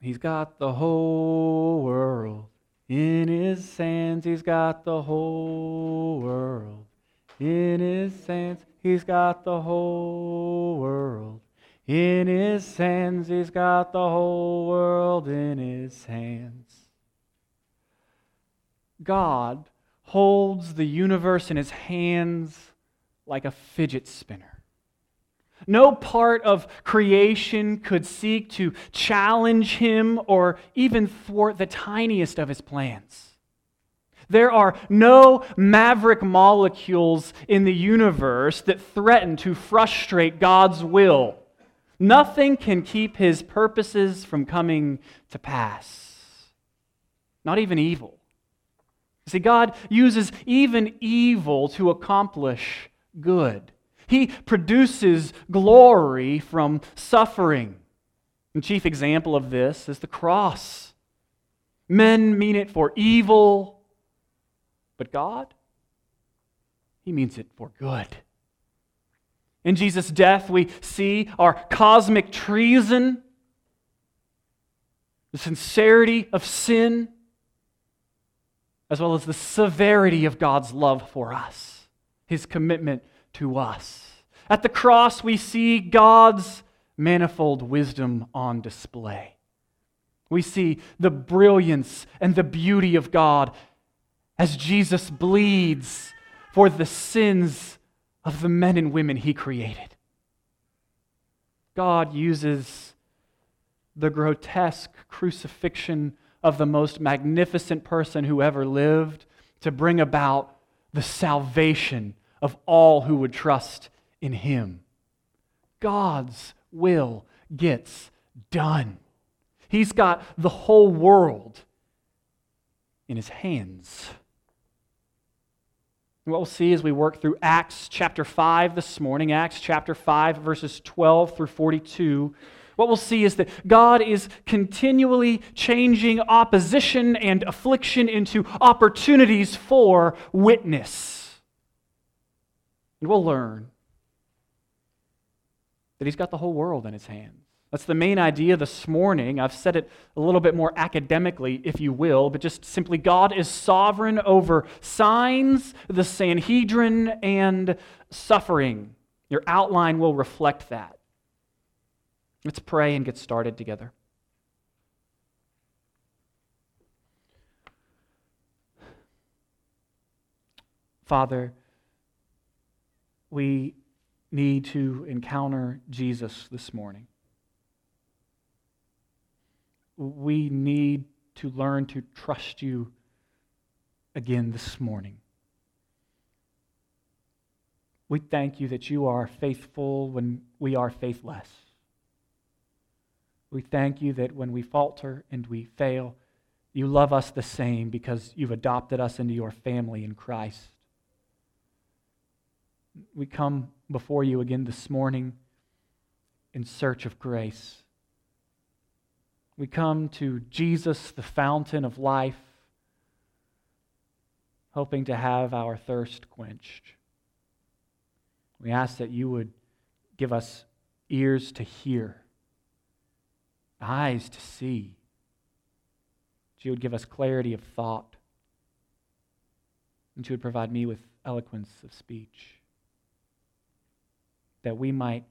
He's got the whole world in his hands. He's got the whole world in his hands. He's got the whole world in his hands. He's got the whole world in his hands. God holds the universe in his hands like a fidget spinner. No part of creation could seek to challenge him or even thwart the tiniest of his plans. There are no maverick molecules in the universe that threaten to frustrate God's will. Nothing can keep his purposes from coming to pass, not even evil. See, God uses even evil to accomplish good. He produces glory from suffering. The chief example of this is the cross. Men mean it for evil, but God, He means it for good. In Jesus' death, we see our cosmic treason, the sincerity of sin, as well as the severity of God's love for us, His commitment to us. At the cross, we see God's manifold wisdom on display. We see the brilliance and the beauty of God as Jesus bleeds for the sins of the men and women he created. God uses the grotesque crucifixion of the most magnificent person who ever lived to bring about the salvation of all who would trust in him. God's will gets done. He's got the whole world in his hands. what we'll see as we work through Acts chapter 5 this morning, Acts chapter 5, verses 12 through 42, what we'll see is that God is continually changing opposition and affliction into opportunities for witness. And we'll learn that he's got the whole world in his hands. That's the main idea this morning. I've said it a little bit more academically, if you will, but just simply God is sovereign over signs, the Sanhedrin, and suffering. Your outline will reflect that. Let's pray and get started together. Father, we need to encounter Jesus this morning. We need to learn to trust you again this morning. We thank you that you are faithful when we are faithless. We thank you that when we falter and we fail, you love us the same because you've adopted us into your family in Christ. We come before you again this morning in search of grace. We come to Jesus, the fountain of life, hoping to have our thirst quenched. We ask that you would give us ears to hear, eyes to see, that you would give us clarity of thought, and you would provide me with eloquence of speech that we might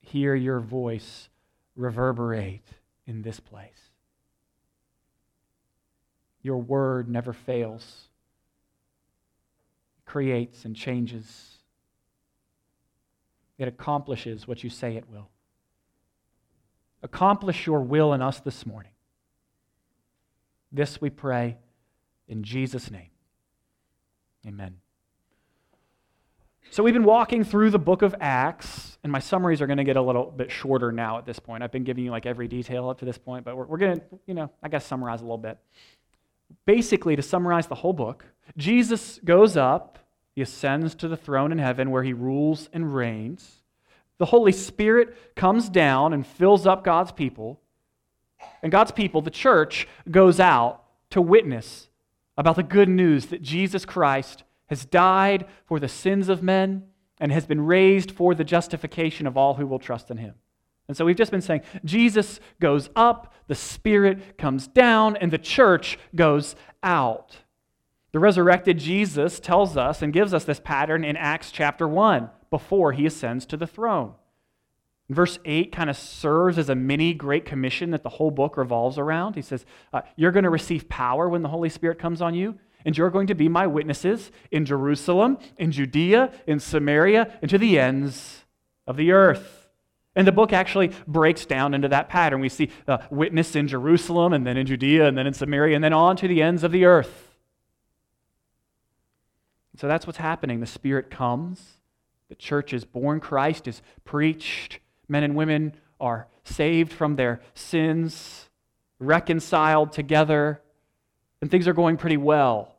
hear your voice reverberate in this place. Your word never fails, it creates and changes, it accomplishes what you say it will. Accomplish your will in us this morning. This we pray in Jesus' name. Amen. So, we've been walking through the book of Acts, and my summaries are going to get a little bit shorter now at this point. I've been giving you like every detail up to this point, but we're, we're going to, you know, I guess summarize a little bit. Basically, to summarize the whole book, Jesus goes up, he ascends to the throne in heaven where he rules and reigns. The Holy Spirit comes down and fills up God's people. And God's people, the church, goes out to witness about the good news that Jesus Christ has died for the sins of men, and has been raised for the justification of all who will trust in him. And so we've just been saying Jesus goes up, the Spirit comes down, and the church goes out. The resurrected Jesus tells us and gives us this pattern in Acts chapter 1 before he ascends to the throne. Verse 8 kind of serves as a mini Great Commission that the whole book revolves around. He says, uh, You're going to receive power when the Holy Spirit comes on you, and you're going to be my witnesses in Jerusalem, in Judea, in Samaria, and to the ends of the earth. And the book actually breaks down into that pattern. We see uh, witness in Jerusalem, and then in Judea, and then in Samaria, and then on to the ends of the earth. So that's what's happening. The Spirit comes, the church is born, Christ is preached, men and women are saved from their sins, reconciled together, and things are going pretty well.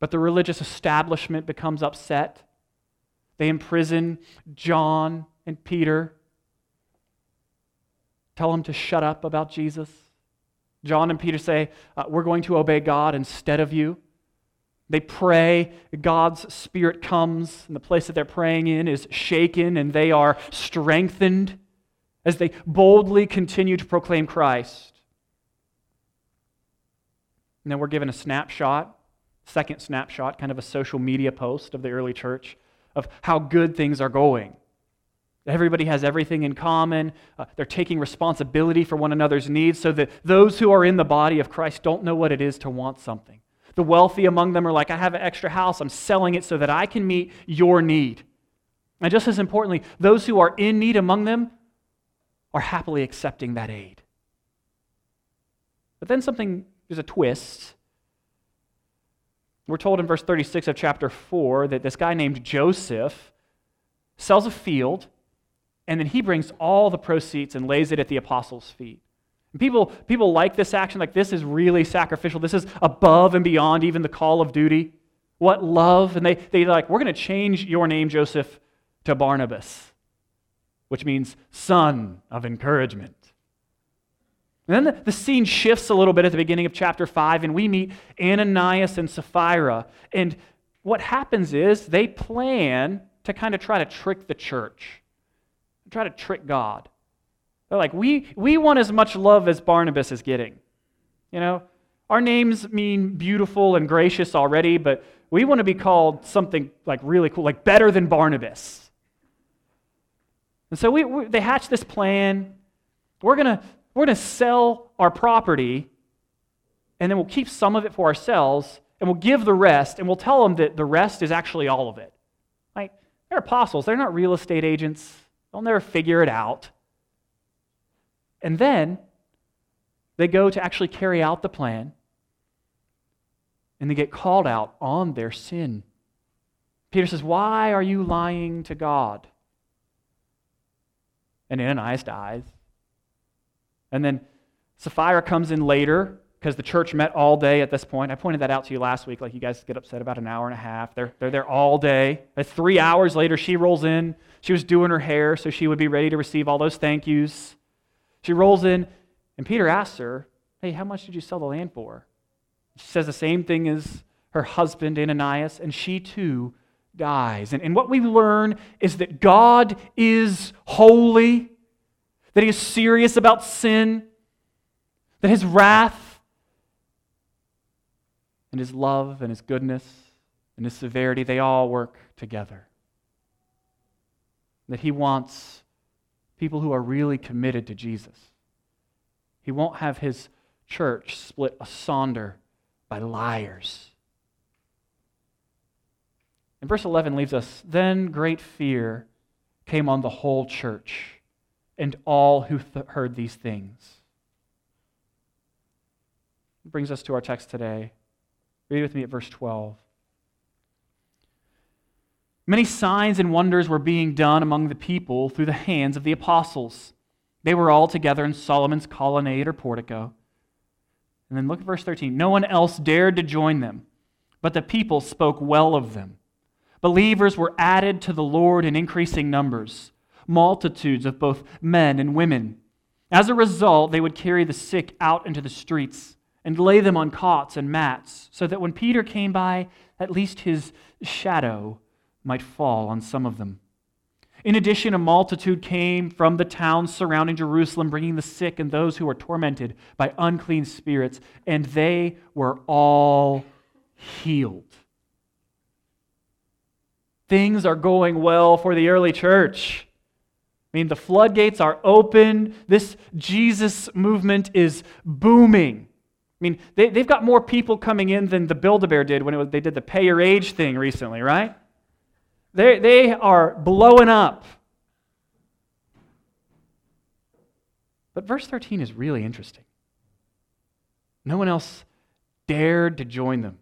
But the religious establishment becomes upset. They imprison John and Peter, tell them to shut up about Jesus. John and Peter say, uh, We're going to obey God instead of you. They pray, God's Spirit comes, and the place that they're praying in is shaken, and they are strengthened as they boldly continue to proclaim Christ. And then we're given a snapshot, second snapshot, kind of a social media post of the early church of how good things are going. Everybody has everything in common. Uh, they're taking responsibility for one another's needs so that those who are in the body of Christ don't know what it is to want something. The wealthy among them are like, I have an extra house, I'm selling it so that I can meet your need. And just as importantly, those who are in need among them are happily accepting that aid. But then something, there's a twist. We're told in verse 36 of chapter 4 that this guy named Joseph sells a field, and then he brings all the proceeds and lays it at the apostles' feet. People, people like this action, like this is really sacrificial. This is above and beyond even the call of duty. What love. And they, they like, we're going to change your name, Joseph, to Barnabas, which means son of encouragement. And then the, scene shifts a little bit at the beginning of chapter 5, and we meet Ananias and Sapphira. And what happens is they plan to kind of try to trick the church, try to trick God. They're like, we, we want as much love as Barnabas is getting. You know, our names mean beautiful and gracious already, but we want to be called something like really cool, like better than Barnabas. And so we, we they hatch this plan. We're going to we're going to sell our property, and then we'll keep some of it for ourselves, and we'll give the rest, and we'll tell them that the rest is actually all of it. Like, they're apostles, they're not real estate agents. They'll never figure it out. And then they go to actually carry out the plan, and they get called out on their sin. Peter says, Why are you lying to God? And Ananias dies. And then Sapphira comes in later because the church met all day at this point. I pointed that out to you last week. Like, you guys get upset about an hour and a half. They're, they're there all day. three hours later, she rolls in. She was doing her hair, so she would be ready to receive all those thank yous. She rolls in, and Peter asks her, Hey, how much did you sell the land for? She says the same thing as her husband, Ananias, and she too dies. And, and what we learn is that God is holy, that He is serious about sin, that His wrath and His love and His goodness and His severity, they all work together. That He wants people who are really committed to Jesus. He won't have his church split asunder by liars. And verse 11 leaves us Then great fear came on the whole church and all who th- heard these things. It brings us to our text today. Read with me at verse 12. Many signs and wonders were being done among the people through the hands of the apostles. They were all together in Solomon's colonnade or portico. And then look at verse 13. No one else dared to join them, but the people spoke well of them. Believers were added to the Lord in increasing numbers, multitudes of both men and women. As a result, they would carry the sick out into the streets and lay them on cots and mats, so that when Peter came by, at least his shadow might fall on some of them. In addition, a multitude came from the towns surrounding Jerusalem, bringing the sick and those who were tormented by unclean spirits, and they were all healed. Things are going well for the early church. I mean, the floodgates are open. This Jesus movement is booming. I mean, they, they've got more people coming in than the Build-A-Bear did when was, they did the pay your age thing recently, right? They, they are blowing up. But verse 13 is really interesting. No one else dared to join them,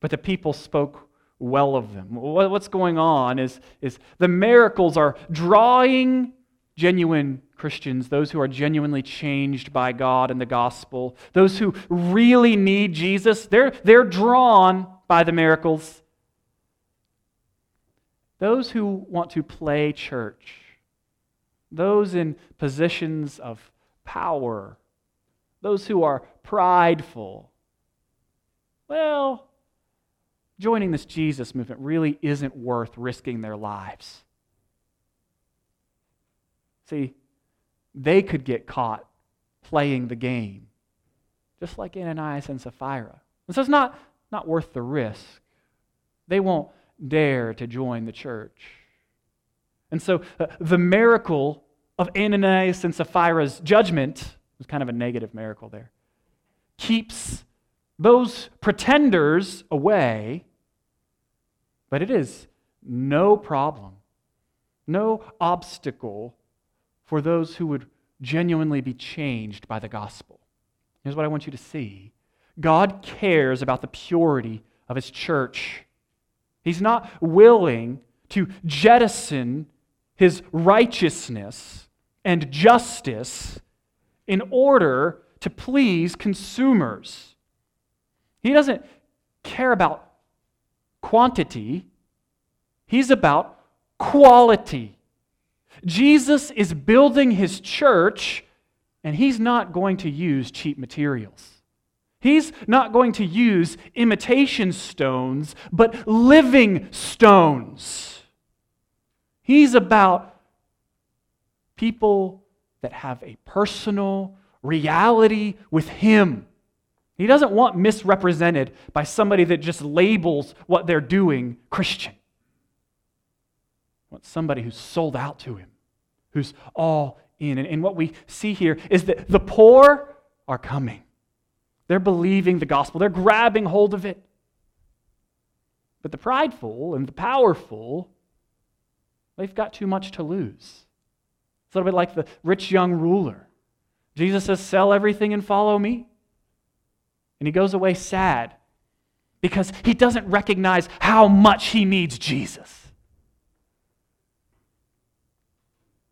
but the people spoke well of them. What's going on is, is the miracles are drawing genuine Christians, those who are genuinely changed by God and the gospel, those who really need Jesus, they're, they're drawn by the miracles. Those who want to play church, those in positions of power, those who are prideful, well, joining this Jesus movement really isn't worth risking their lives. See, they could get caught playing the game, just like Ananias and Sapphira. And so it's not, not worth the risk. They won't dare to join the church. And so uh, the miracle of Ananias and Sapphira's judgment was kind of a negative miracle there. Keeps those pretenders away, but it is no problem, no obstacle for those who would genuinely be changed by the gospel. Here's what I want you to see God cares about the purity of his church. He's not willing to jettison his righteousness and justice in order to please consumers. He doesn't care about quantity, he's about quality. Jesus is building his church, and he's not going to use cheap materials. He's not going to use imitation stones, but living stones. He's about people that have a personal reality with Him. He doesn't want misrepresented by somebody that just labels what they're doing Christian. He wants somebody who's sold out to Him, who's all in. And, and what we see here is that the poor are coming. They're believing the gospel, they're grabbing hold of it. But the prideful and the powerful, they've got too much to lose. It's a little bit like the rich young ruler. Jesus says, Sell everything and follow me. And he goes away sad because he doesn't recognize how much he needs Jesus.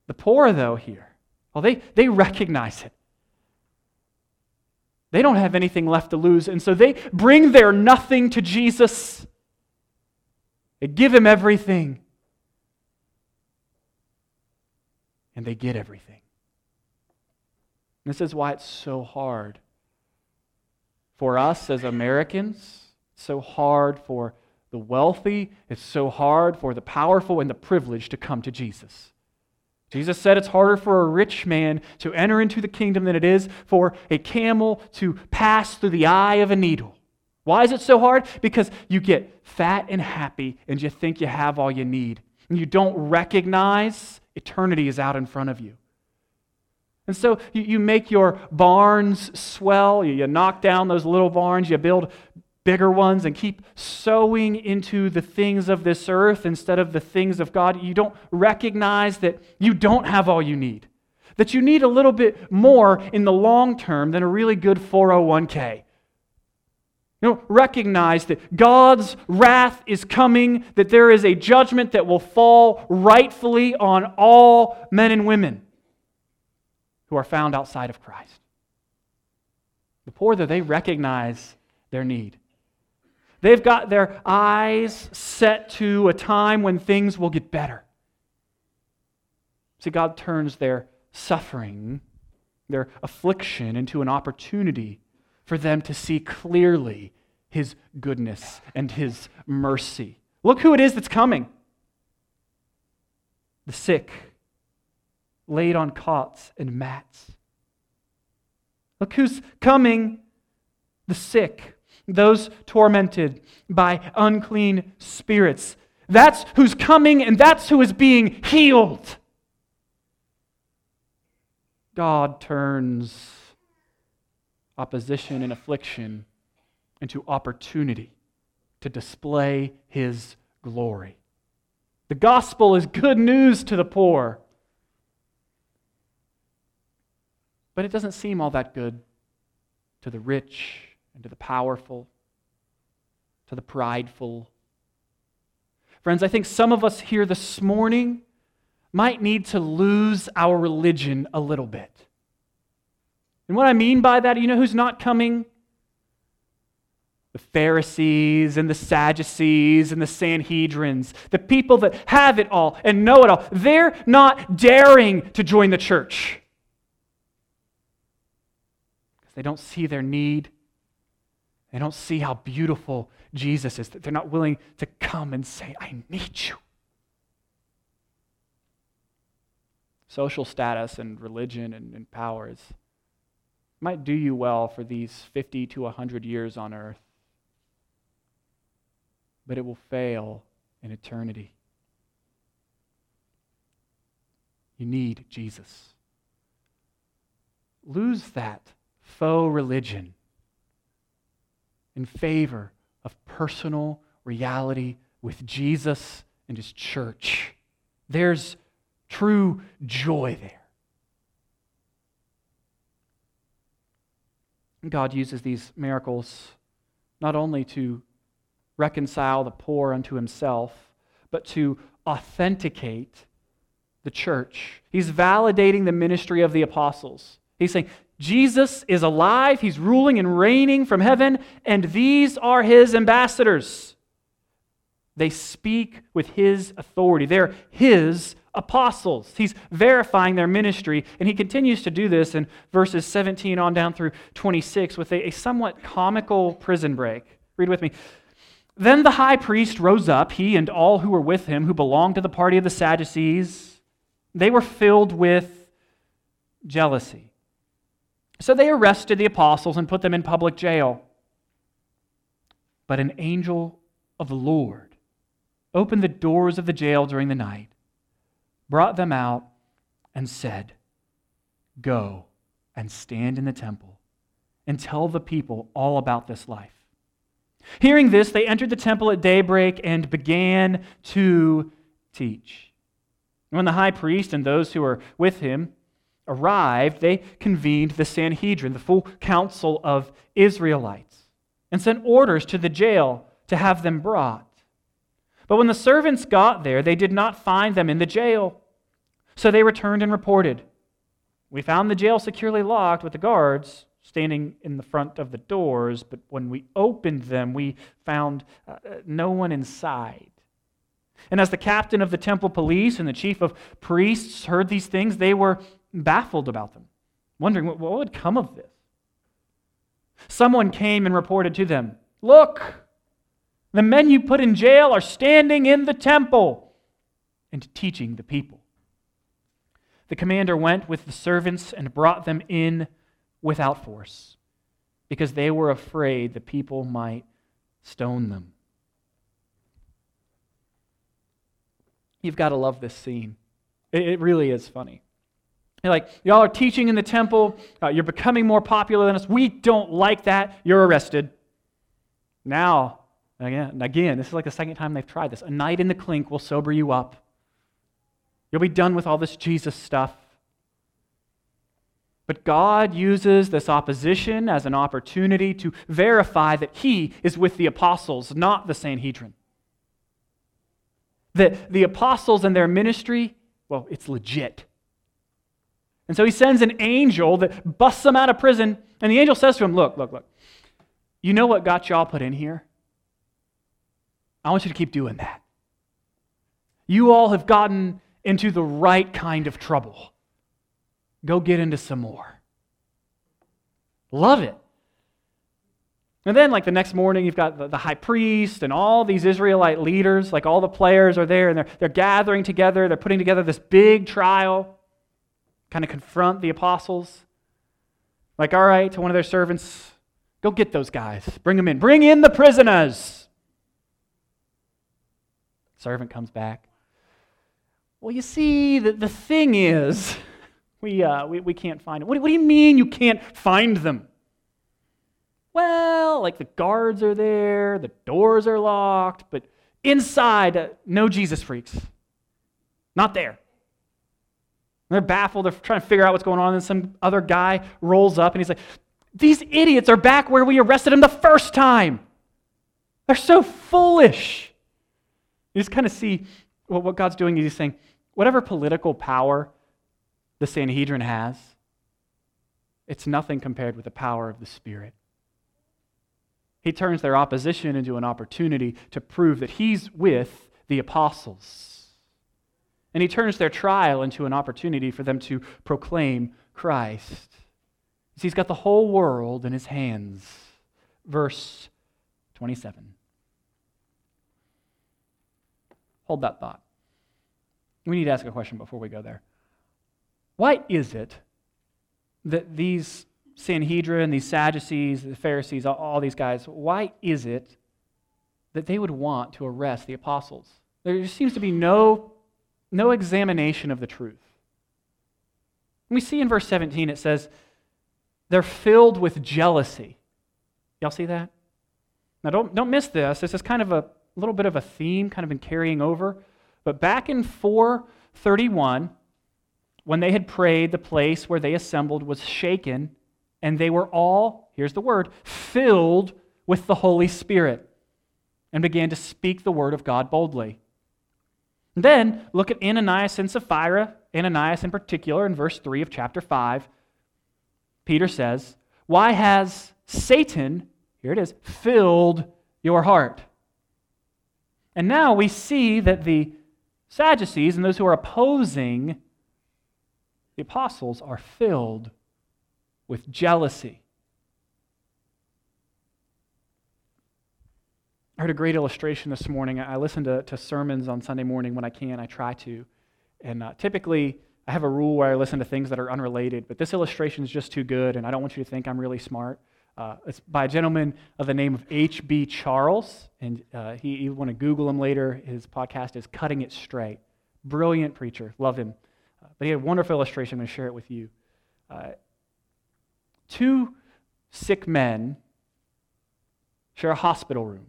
The poor, though, here, well, they, they recognize it. They don't have anything left to lose, and so they bring their nothing to Jesus. They give him everything, and they get everything. This is why it's so hard for us as Americans, so hard for the wealthy, it's so hard for the powerful and the privileged to come to Jesus. Jesus said it's harder for a rich man to enter into the kingdom than it is for a camel to pass through the eye of a needle. Why is it so hard? Because you get fat and happy and you think you have all you need. And you don't recognize eternity is out in front of you. And so you, you make your barns swell, you, you knock down those little barns, you build bigger ones and keep sowing into the things of this earth instead of the things of God, you don't recognize that you don't have all you need. That you need a little bit more in the long term than a really good 401k. You know, recognize that God's wrath is coming, that there is a judgment that will fall rightfully on all men and women who are found outside of Christ. The poor, though, they recognize their need. They've got their eyes set to a time when things will get better. See, God turns their suffering, their affliction, into an opportunity for them to see clearly His goodness and His mercy. Look who it is that's coming. the sick laid on cots and mats. Look who's coming the sick, those tormented by unclean spirits. That's who's coming and that's who is being healed. God turns opposition and affliction into opportunity to display his glory. The gospel is good news to the poor. But it doesn't seem all that good to the rich and to the powerful, to the prideful. Friends, I think some of us here this morning might need to lose our religion a little bit. And what I mean by that, you know who's not coming? The Pharisees and the Sadducees and the Sanhedrins, the people that have it all and know it all. They're not daring to join the church. They don't see their need. They don't see how beautiful Jesus is. They're not willing to come and say, I need you. Social status and religion and, and powers might do you well for these 50 to 100 years on earth, but it will fail in eternity. You need Jesus. Lose that faux religion in favor of personal reality with Jesus and his church. There's true joy there. God uses these miracles not only to reconcile the poor unto himself, but to authenticate the church. He's validating the ministry of the apostles. He's saying, Jesus is alive, he's ruling and reigning from heaven, and these are his ambassadors. They speak with his authority. They're his apostles. He's verifying their ministry, and he continues to do this in verses 17 on down through 26 with a, a somewhat comical prison break. Read with me. Then the high priest rose up, he and all who were with him, who belonged to the party of the Sadducees. They were filled with jealousy. So they arrested the apostles and put them in public jail. But an angel of the Lord opened the doors of the jail during the night brought them out, and said, Go and stand in the temple and tell the people all about this life. Hearing this, they entered the temple at daybreak and began to teach. When the high priest and those who were with him arrived, they convened the Sanhedrin, the full council of Israelites, and sent orders to the jail to have them brought. But when the servants got there, they did not find them in the jail. So they returned and reported. We found the jail securely locked with the guards standing in the front of the doors, but when we opened them, we found uh, no one inside. And as the captain of the temple police and the chief of priests heard these things, they were baffled about them, wondering what, what would come of this. Someone came and reported to them Look, the men you put in jail are standing in the temple and teaching the people. The commander went with the servants and brought them in without force because they were afraid the people might stone them. You've got to love this scene. It, really is funny. Like, y'all are teaching in the temple. Uh, you're becoming more popular than us. We don't like that. You're arrested. Now, again, again, this is like the second time they've tried this. A night in the clink will sober you up. You'll be done with all this Jesus stuff. But God uses this opposition as an opportunity to verify that He is with the apostles, not the Sanhedrin. That the apostles and their ministry, well, it's legit. And so he sends an angel that busts them out of prison, and the angel says to him, Look, look, look. You know what got y'all put in here? I want you to keep doing that. You all have gotten into the right kind of trouble. Go get into some more. Love it. And then, like the next morning, you've got the, the, high priest and all these Israelite leaders, like all the players are there, and they're, they're gathering together. They're putting together this big trial, kind of confront the apostles. Like, all right, to one of their servants, go get those guys. Bring them in. Bring in the prisoners. Servant comes back. Well, you see, the, the thing is, we, uh, we, we can't find them. What, what do you mean you can't find them? Well, like the guards are there, the doors are locked, but inside, uh, no Jesus freaks. Not there. They're baffled. They're trying to figure out what's going on. And some other guy rolls up and he's like, These idiots are back where we arrested them the first time. They're so foolish. You just kind of see well, what God's doing is He's saying, whatever political power the Sanhedrin has, it's nothing compared with the power of the Spirit. He turns their opposition into an opportunity to prove that he's with the apostles. And he turns their trial into an opportunity for them to proclaim Christ. He's got the whole world in his hands. Verse 27. Hold that thought. We need to ask a question before we go there. Why is it that these Sanhedrin, these Sadducees, the Pharisees, all, these guys, why is it that they would want to arrest the apostles? There seems to be no, no examination of the truth. we see in verse 17, it says, they're filled with jealousy. Y'all see that? Now, don't, don't miss this. This is kind of a little bit of a theme, kind of been carrying over. But back in 431, when they had prayed, the place where they assembled was shaken and they were all, here's the word, filled with the Holy Spirit and began to speak the word of God boldly. Then look at Ananias and Sapphira, Ananias in particular, in verse 3 of chapter 5. Peter says, Why has Satan, here it is, filled your heart? And now we see that the Sadducees and those who are opposing the apostles are filled with jealousy. I heard a great illustration this morning. I listen to, to sermons on Sunday morning when I can. I try to. And uh, typically, I have a rule where I listen to things that are unrelated, but this illustration is just too good, and I don't want you to think I'm really smart. Uh, it's by a gentleman of the name of H.B. Charles, and uh, he, you want to Google him later. His podcast is Cutting It Straight. Brilliant preacher. Love him. Uh, but he had a wonderful illustration. I'm going to share it with you. Uh, two sick men share a hospital room.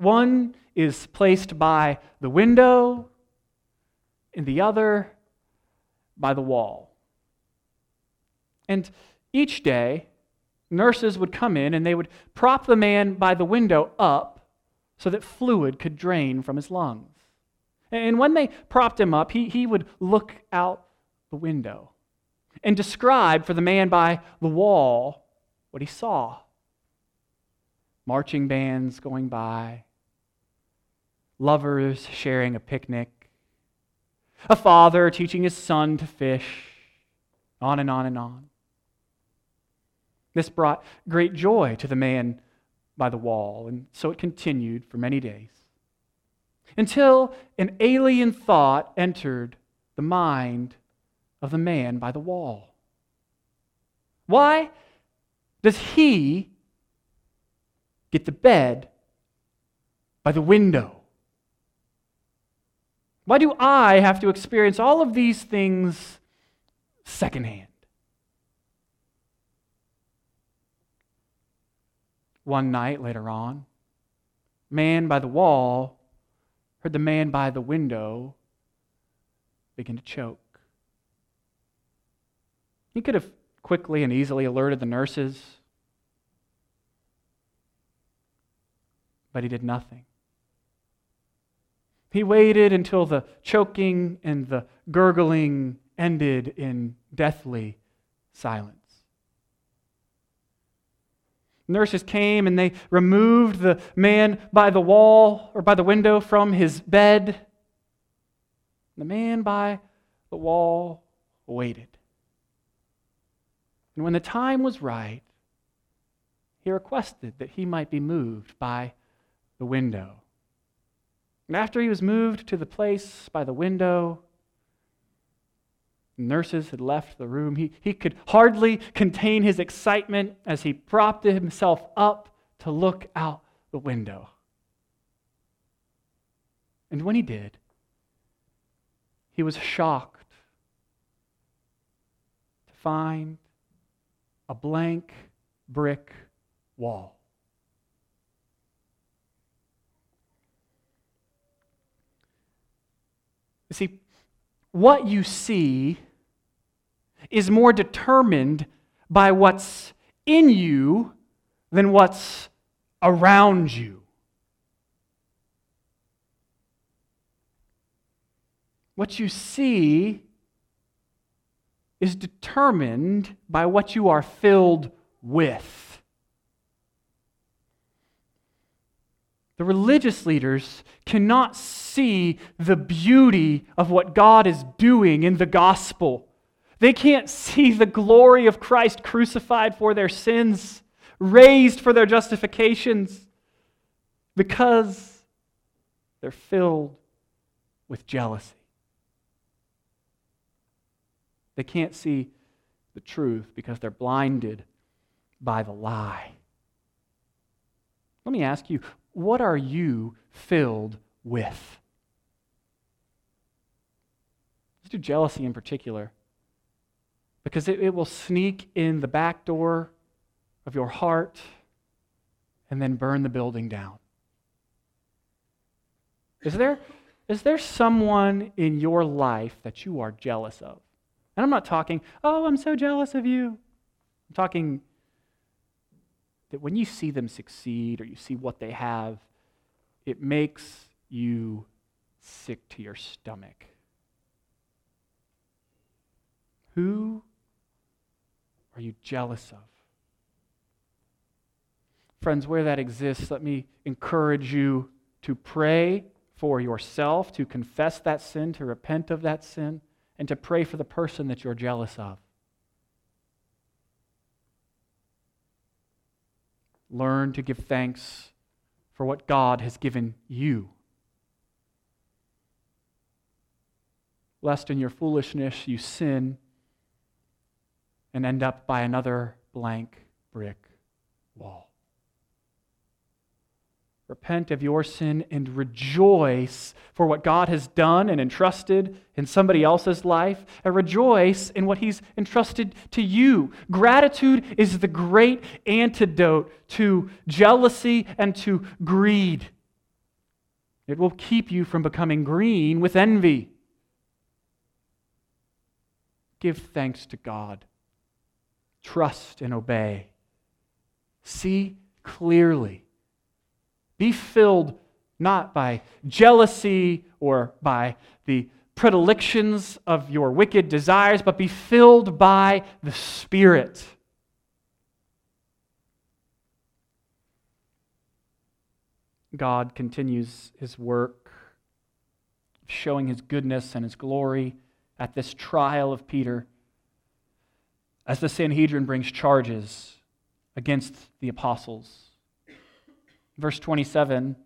One is placed by the window, and the other by the wall. And each day, nurses would come in and they would prop the man by the window up so that fluid could drain from his lungs. And when they propped him up, he, he would look out the window and describe for the man by the wall what he saw marching bands going by, lovers sharing a picnic, a father teaching his son to fish, on and on and on. This brought great joy to the man by the wall, and so it continued for many days. Until an alien thought entered the mind of the man by the wall. Why does he get the bed by the window? Why do I have to experience all of these things secondhand? One night later on, man by the wall heard the man by the window begin to choke. He could have quickly and easily alerted the nurses, but he did nothing. He waited until the choking and the gurgling ended in deathly silence. Nurses came and they removed the man by the wall or by the window from his bed. The man by the wall waited. And when the time was right, he requested that he might be moved by the window. And after he was moved to the place by the window, nurses had left the room. He, he could hardly contain his excitement as he propped himself up to look out the window. And when he did, he was shocked to find a blank brick wall. You see, what you see is more determined by what's in you than what's around you. What you see is determined by what you are filled with. The religious leaders cannot see the beauty of what God is doing in the gospel. They can't see the glory of Christ crucified for their sins, raised for their justifications, because they're filled with jealousy. They can't see the truth because they're blinded by the lie. Let me ask you what are you filled with? Let's do jealousy in particular. Because it, it will sneak in the back door of your heart and then burn the building down. Is there, is there someone in your life that you are jealous of? And I'm not talking, oh, I'm so jealous of you. I'm talking that when you see them succeed or you see what they have, it makes you sick to your stomach. Who are you jealous of? Friends, where that exists, let me encourage you to pray for yourself, to confess that sin, to repent of that sin, and to pray for the person that you're jealous of. Learn to give thanks for what God has given you. Lest in your foolishness you sin and end up by another blank brick wall. Repent of your sin and rejoice for what God has done and entrusted in somebody else's life, and rejoice in what He's entrusted to you. Gratitude is the great antidote to jealousy and to greed. It will keep you from becoming green with envy. Give thanks to God, trust and obey. See clearly be filled not by jealousy or by the predilections of your wicked desires, but be filled by the Spirit. God continues his work, showing his goodness and his glory at this trial of Peter as the Sanhedrin brings charges against the apostles. Verse 27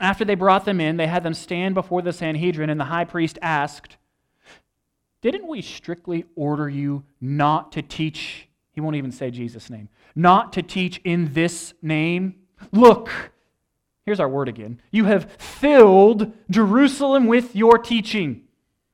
After they brought them in, they had them stand before the Sanhedrin, and the high priest asked, Didn't we strictly order you not to teach? He won't even say Jesus' name. Not to teach in this name? Look, here's our word again. You have filled Jerusalem with your teaching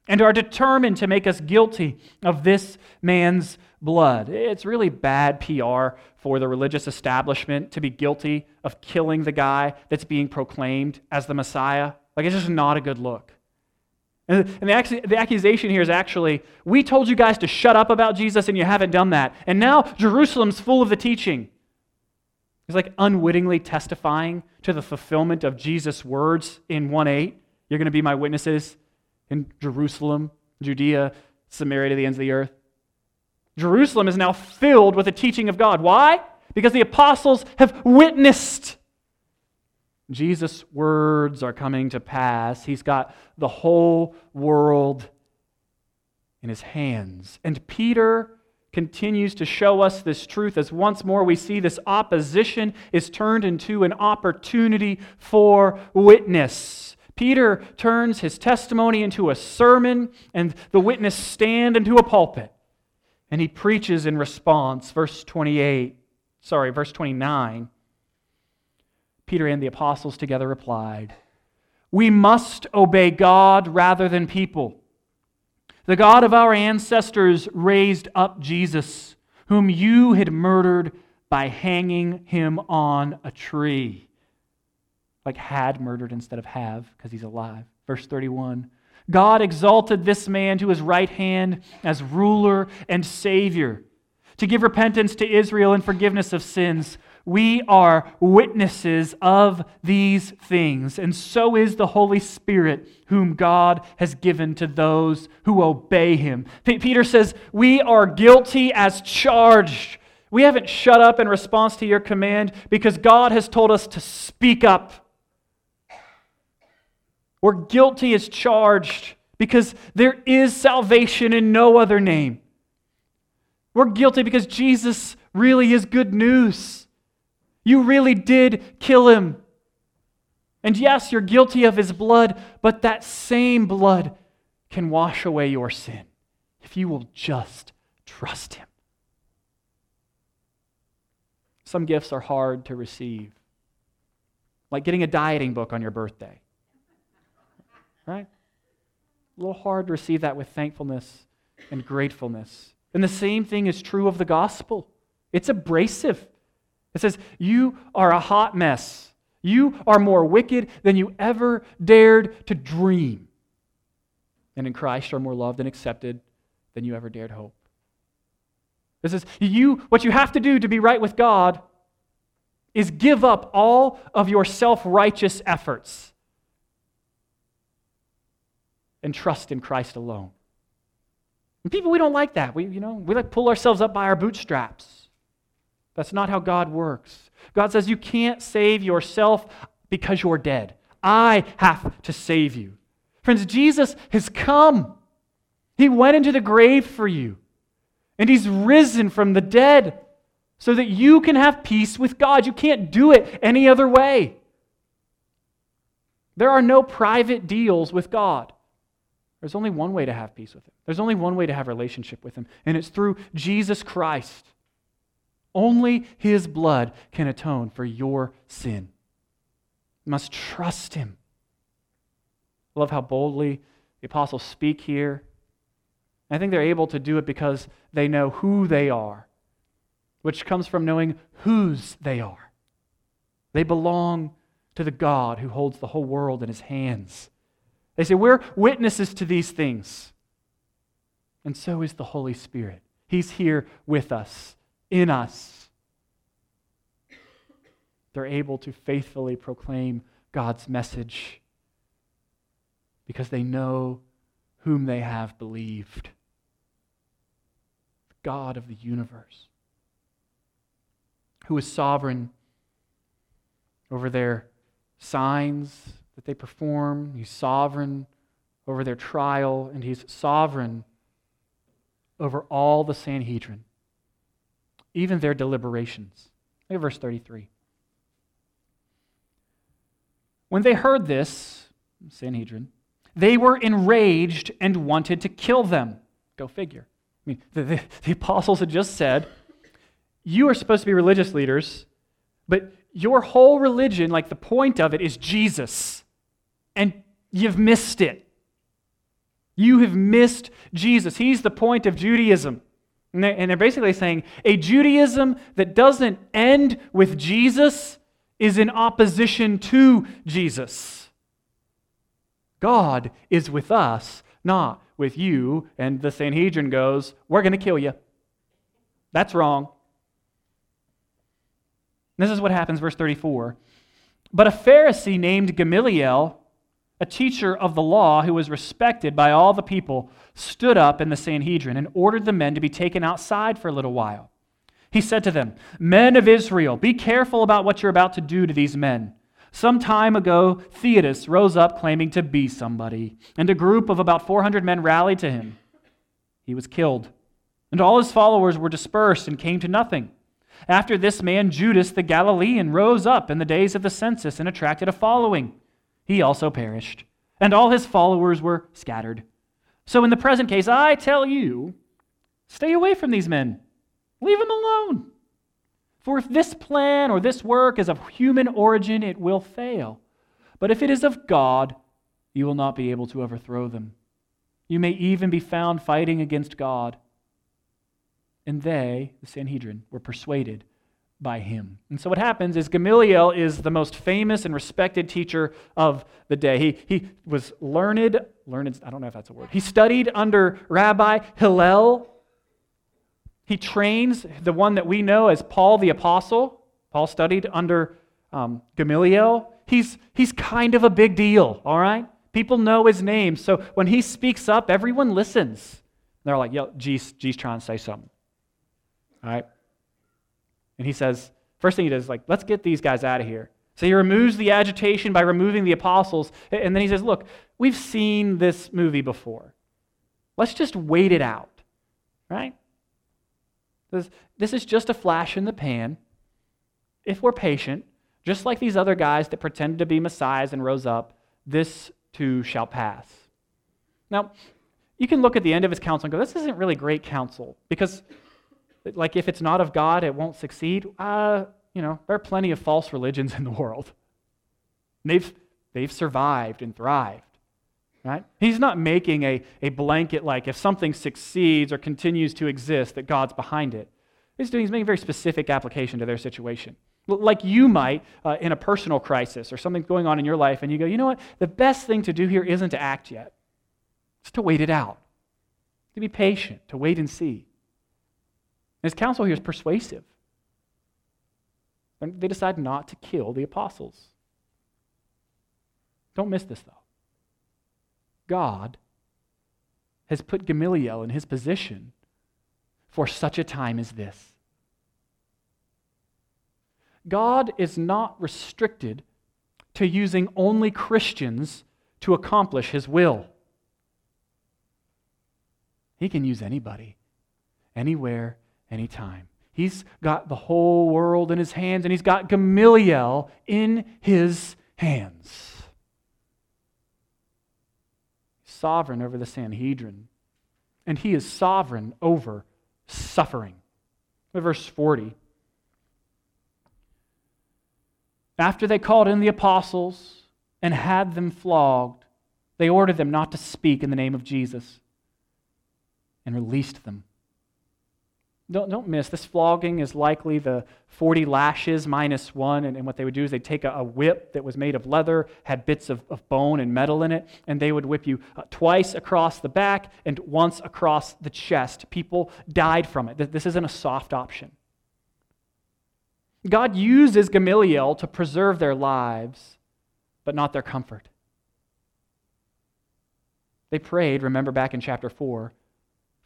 and are determined to make us guilty of this man's blood. It's really bad PR for the religious establishment to be guilty of killing the guy that's being proclaimed as the Messiah. Like, it's just not a good look. And the, the accusation here is actually, we told you guys to shut up about Jesus and you haven't done that. And now Jerusalem's full of the teaching. He's like unwittingly testifying to the fulfillment of Jesus' words in 1 8. You're going to be my witnesses in Jerusalem, Judea, Samaria to the ends of the earth. Jerusalem is now filled with the teaching of God. Why? Because the apostles have witnessed. Jesus' words are coming to pass. He's got the whole world in his hands. And Peter continues to show us this truth as once more we see this opposition is turned into an opportunity for witness. Peter turns his testimony into a sermon, and the witness stand into a pulpit. And he preaches in response. Verse 28, sorry, verse 29. Peter and the apostles together replied, We must obey God rather than people. The God of our ancestors raised up Jesus, whom you had murdered by hanging him on a tree. Like had murdered instead of have, because he's alive. Verse 31. God exalted this man to his right hand as ruler and Savior to give repentance to Israel and forgiveness of sins. We are witnesses of these things, and so is the Holy Spirit, whom God has given to those who obey him. P- Peter says, We are guilty as charged. We haven't shut up in response to your command because God has told us to speak up. We're guilty as charged because there is salvation in no other name. We're guilty because Jesus really is good news. You really did kill him. And yes, you're guilty of his blood, but that same blood can wash away your sin if you will just trust him. Some gifts are hard to receive, like getting a dieting book on your birthday. Right? A little hard to receive that with thankfulness and gratefulness. And the same thing is true of the gospel. It's abrasive. It says, You are a hot mess. You are more wicked than you ever dared to dream. And in Christ you are more loved and accepted than you ever dared hope. This is you what you have to do to be right with God is give up all of your self-righteous efforts and trust in Christ alone. And people we don't like that. We you know, we like pull ourselves up by our bootstraps. That's not how God works. God says you can't save yourself because you're dead. I have to save you. Friends, Jesus has come. He went into the grave for you, and He's risen from the dead so that you can have peace with God. You can't do it any other way. There are no private deals with God. There's only one way to have peace with Him. There's only one way to have relationship with Him, and it's through Jesus Christ. Only his blood can atone for your sin. You must trust him. I love how boldly the apostles speak here. I think they're able to do it because they know who they are, which comes from knowing whose they are. They belong to the God who holds the whole world in his hands. They say, We're witnesses to these things. And so is the Holy Spirit. He's here with us in us. They're able to faithfully proclaim God's message because they know whom they have believed the God of the universe, who is sovereign over their signs that they perform, He's sovereign over their trial, and He's sovereign over all the Sanhedrin even their deliberations. Look at verse 33. When they heard this, Sanhedrin, they were enraged and wanted to kill them. Go figure. I mean, the, the, the, apostles had just said, You are supposed to be religious leaders, but your whole religion, like the point of it, is Jesus. And you've missed it. You have missed Jesus. He's the point of Judaism. And they're, and they're basically saying a Judaism that doesn't end with Jesus is in opposition to Jesus. God is with us, not with you. And the Sanhedrin goes, We're going to kill you. That's wrong. This is what happens, verse 34. But a Pharisee named Gamaliel, a teacher of the law who was respected by all the people, stood up in the Sanhedrin and ordered the men to be taken outside for a little while. He said to them, Men of Israel, be careful about what you're about to do to these men. Some time ago, Theudas rose up claiming to be somebody, and a group of about 400 men rallied to him. He was killed, And all his followers were dispersed and came to nothing. After this man, Judas the Galilean, rose up in the days of the census and attracted a following. He also perished, and all his followers were scattered. So, in the present case, I tell you, stay away from these men. Leave them alone. For if this plan or this work is of human origin, it will fail. But if it is of God, you will not be able to overthrow them. You may even be found fighting against God. And they, the Sanhedrin, were persuaded by him. And so what happens is Gamaliel is the most famous and respected teacher of the day. He, he was learned, learned, I don't know if that's a word. He studied under Rabbi Hillel. He trains the one that we know as Paul the Apostle. Paul studied under um, Gamaliel. He's, he's kind of a big deal, all right? People know his name. So when he speaks up, everyone listens. They're like, yo, G's, G's trying to say something. All right? And he says, first thing he does is like, let's get these guys out of here. So he removes the agitation by removing the apostles. And then he says, look, we've seen this movie before. Let's just wait it out. Right? This, this is just a flash in the pan. If we're patient, just like these other guys that pretended to be messiahs and rose up, this too shall pass. Now, you can look at the end of his counsel and go, this isn't really great counsel because like if it's not of God, it won't succeed. Uh, you know, there are plenty of false religions in the world. they've, they've survived and thrived. Right? He's not making a, a blanket like if something succeeds or continues to exist, that God's behind it. He's, doing, he's making a very specific application to their situation. Like you might uh, in a personal crisis or something's going on in your life, and you go, you know what? The best thing to do here isn't to act yet, it's to wait it out, to be patient, to wait and see. His counsel here is persuasive. They decide not to kill the apostles. Don't miss this, though. God has put Gamaliel in his position for such a time as this. God is not restricted to using only Christians to accomplish his will. He can use anybody, anywhere, anytime. He's got the whole world in his hands, and he's got Gamaliel in his hands. Sovereign over the Sanhedrin, and he is sovereign over suffering. Verse 40. After they called in the apostles and had them flogged, they ordered them not to speak in the name of Jesus and released them. Don't, don't miss, this flogging is likely the 40 lashes minus one. And, and what they would do is they'd take a, a, whip that was made of leather, had bits of, of bone and metal in it, and they would whip you uh, twice across the back and once across the chest. People died from it. This isn't a soft option. God uses Gamaliel to preserve their lives, but not their comfort. They prayed, remember back in chapter 4,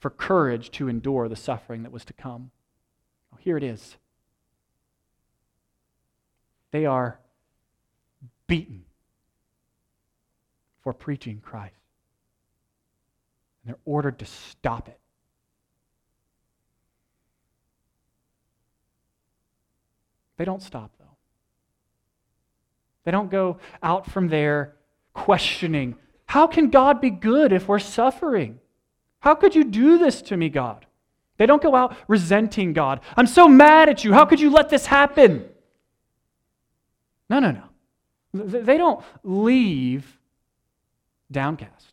for courage to endure the suffering that was to come. Well, here it is. They are beaten for preaching Christ. And they're ordered to stop it. They don't stop, though. They don't go out from there questioning how can God be good if we're suffering? How could you do this to me, God? They don't go out resenting God. I'm so mad at you. How could you let this happen? No, no, no. They don't leave downcast.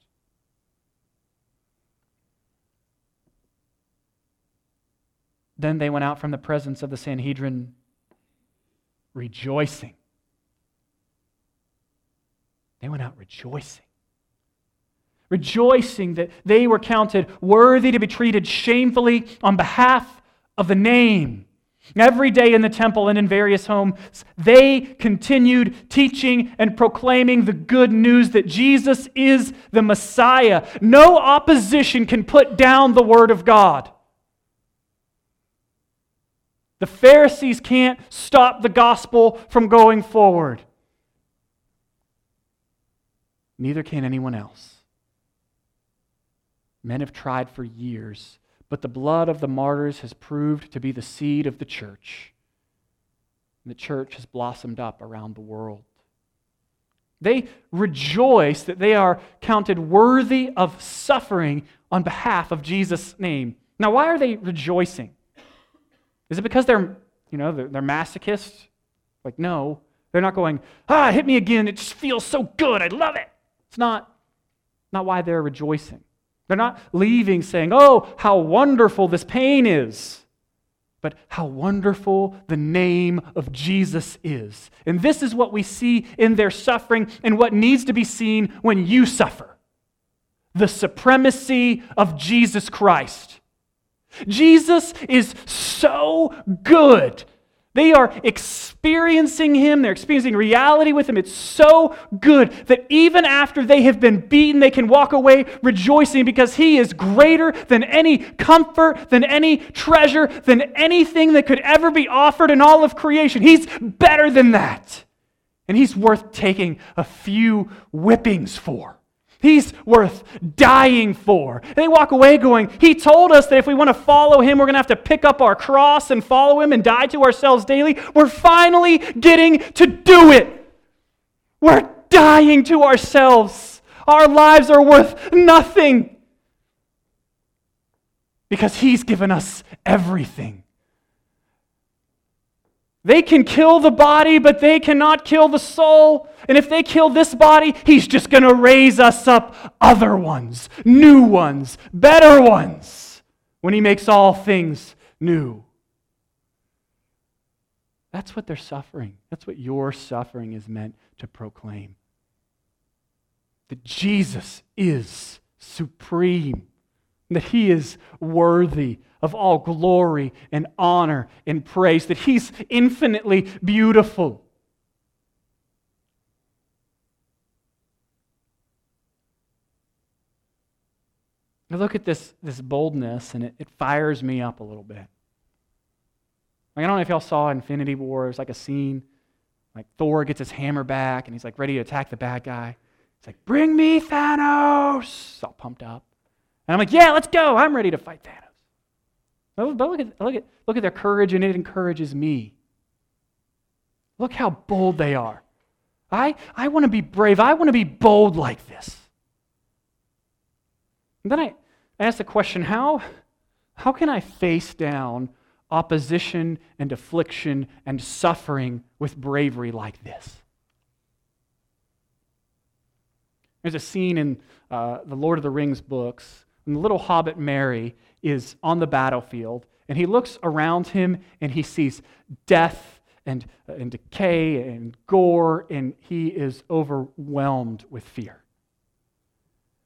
Then they went out from the presence of the Sanhedrin rejoicing. They went out rejoicing rejoicing that they were counted worthy to be treated shamefully on behalf of the name. Every day in the temple and in various homes, they continued teaching and proclaiming the good news that Jesus is the Messiah. No opposition can put down the Word of God. The Pharisees can't stop the gospel from going forward. Neither can anyone else. Men have tried for years, but the blood of the martyrs has proved to be the seed of the church. And the church has blossomed up around the world. They rejoice that they are counted worthy of suffering on behalf of Jesus' name. Now, why are they rejoicing? Is it because they're, you know, they're, they're masochists? Like, no. They're not going, ah, hit me again. It just feels so good. I love it. It's not, not why they're rejoicing. They're not leaving saying, oh, how wonderful this pain is but how wonderful the name of Jesus is. And this is what we see in their suffering and what needs to be seen when you suffer the supremacy of Jesus Christ. Jesus is so good they are experiencing Him, they're experiencing reality with Him. It's so good that even after they have been beaten, they can walk away rejoicing because He is greater than any comfort, than any treasure, than anything that could ever be offered in all of creation. He's better than that. And He's worth taking a few whippings for. He's worth dying for. They walk away going, He told us that if we want to follow Him, we're going to have to pick up our cross and follow Him and die to ourselves daily. We're finally getting to do it. We're dying to ourselves. Our lives are worth nothing because He's given us everything. They can kill the body, but they cannot kill the soul. And if they kill this body, he's just going to raise us up other ones, new ones, better ones, when he makes all things new. That's what they're suffering. That's what your suffering is meant to proclaim. That Jesus is supreme, that he is worthy of all glory and honor and praise, that He's infinitely beautiful. I look at this, this boldness and it, it fires me up a little bit. Like, I don't know if y'all saw Infinity War. Like a scene. Like Thor gets his hammer back and he's like ready to attack the bad guy. He's like, Bring me Thanos! All pumped up. And I'm like, Yeah, let's go. I'm ready to fight Thanos. But look at, look, at, look at their courage, and it encourages me. Look how bold they are. I, I want to be brave. I want to be bold like this. And then I, ask the question how, how can I face down opposition and affliction and suffering with bravery like this? There's a scene in uh, the Lord of the Rings books when the little hobbit Merry is on the battlefield, and he looks around him and he sees death and, uh, and decay and gore, and he is overwhelmed with fear.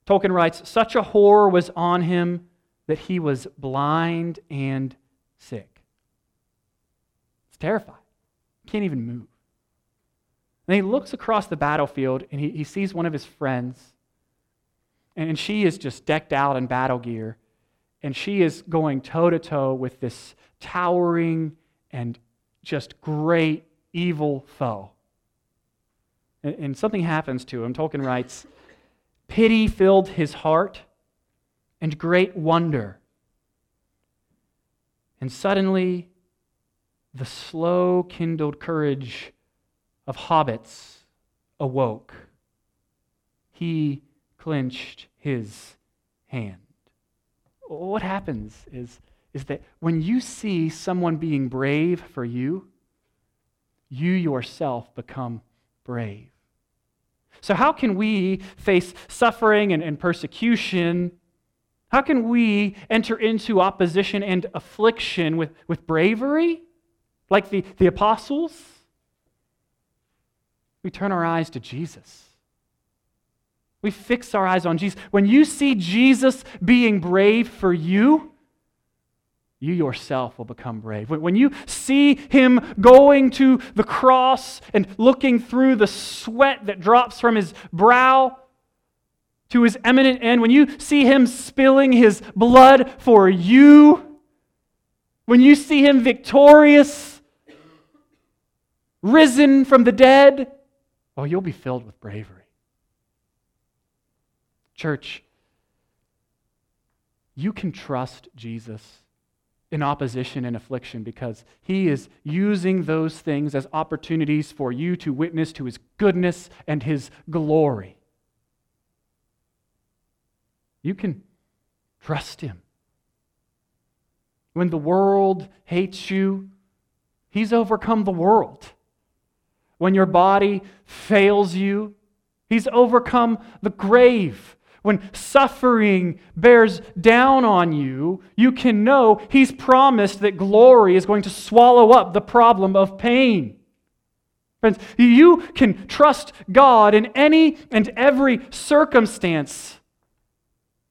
Tolkien writes Such a horror was on him that he was blind and sick. It's terrifying. Can't even move. And he looks across the battlefield and he, he sees one of his friends, and she is just decked out in battle gear and she is going toe to toe with this towering and just great evil foe. And, and something happens to him. Tolkien writes Pity filled his heart and great wonder. And suddenly, the slow kindled courage of hobbits awoke. He clenched his hand what happens is, is that when you see someone being brave for you, you yourself become brave. So, how can we face suffering and, and persecution? How can we enter into opposition and affliction with, with bravery, like the, the apostles? We turn our eyes to Jesus. We fix our eyes on Jesus. When you see Jesus being brave for you, you yourself will become brave. When you see him going to the cross and looking through the sweat that drops from his brow to his eminent end, when you see him spilling his blood for you, when you see him victorious, risen from the dead, oh, you'll be filled with bravery. Church, you can trust Jesus in opposition and affliction because he is using those things as opportunities for you to witness to his goodness and his glory. You can trust him. When the world hates you, he's overcome the world. When your body fails you, he's overcome the grave. When suffering bears down on you, you can know He's promised that glory is going to swallow up the problem of pain. Friends, you can trust God in any and every circumstance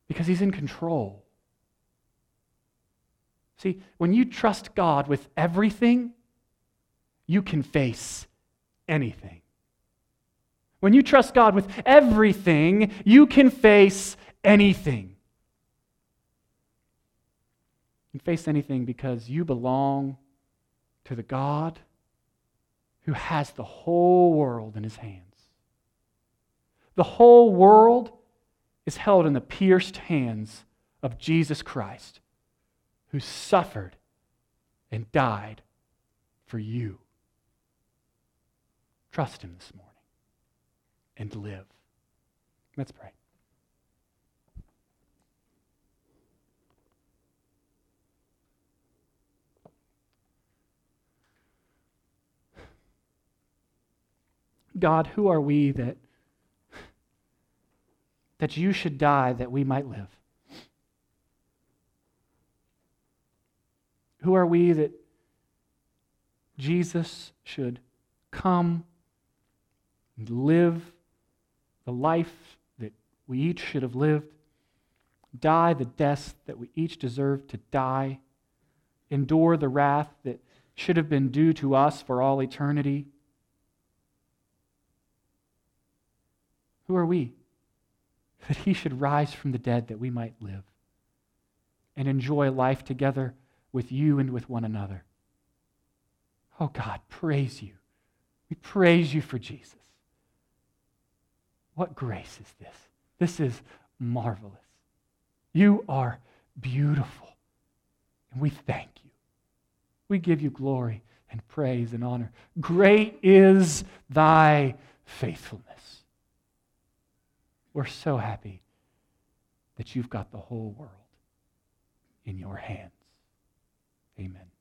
because He's in control. See, when you trust God with everything, you can face anything. When you trust God with everything, you can face anything. You can face anything because you belong to the God who has the whole world in his hands. The whole world is held in the pierced hands of Jesus Christ, who suffered and died for you. Trust him this morning and live. Let's pray. God, who are we that, that you should die that we might live? Who are we that Jesus should come and live the life that we each should have lived, die the death that we each deserve to die, endure the wrath that should have been due to us for all eternity. Who are we? That he should rise from the dead that we might live and enjoy life together with you and with one another. Oh God, praise you. We praise you for Jesus. What grace is this? This is marvelous. You are beautiful. And we thank you. We give you glory and praise and honor. Great is thy faithfulness. We're so happy that you've got the whole world in your hands. Amen.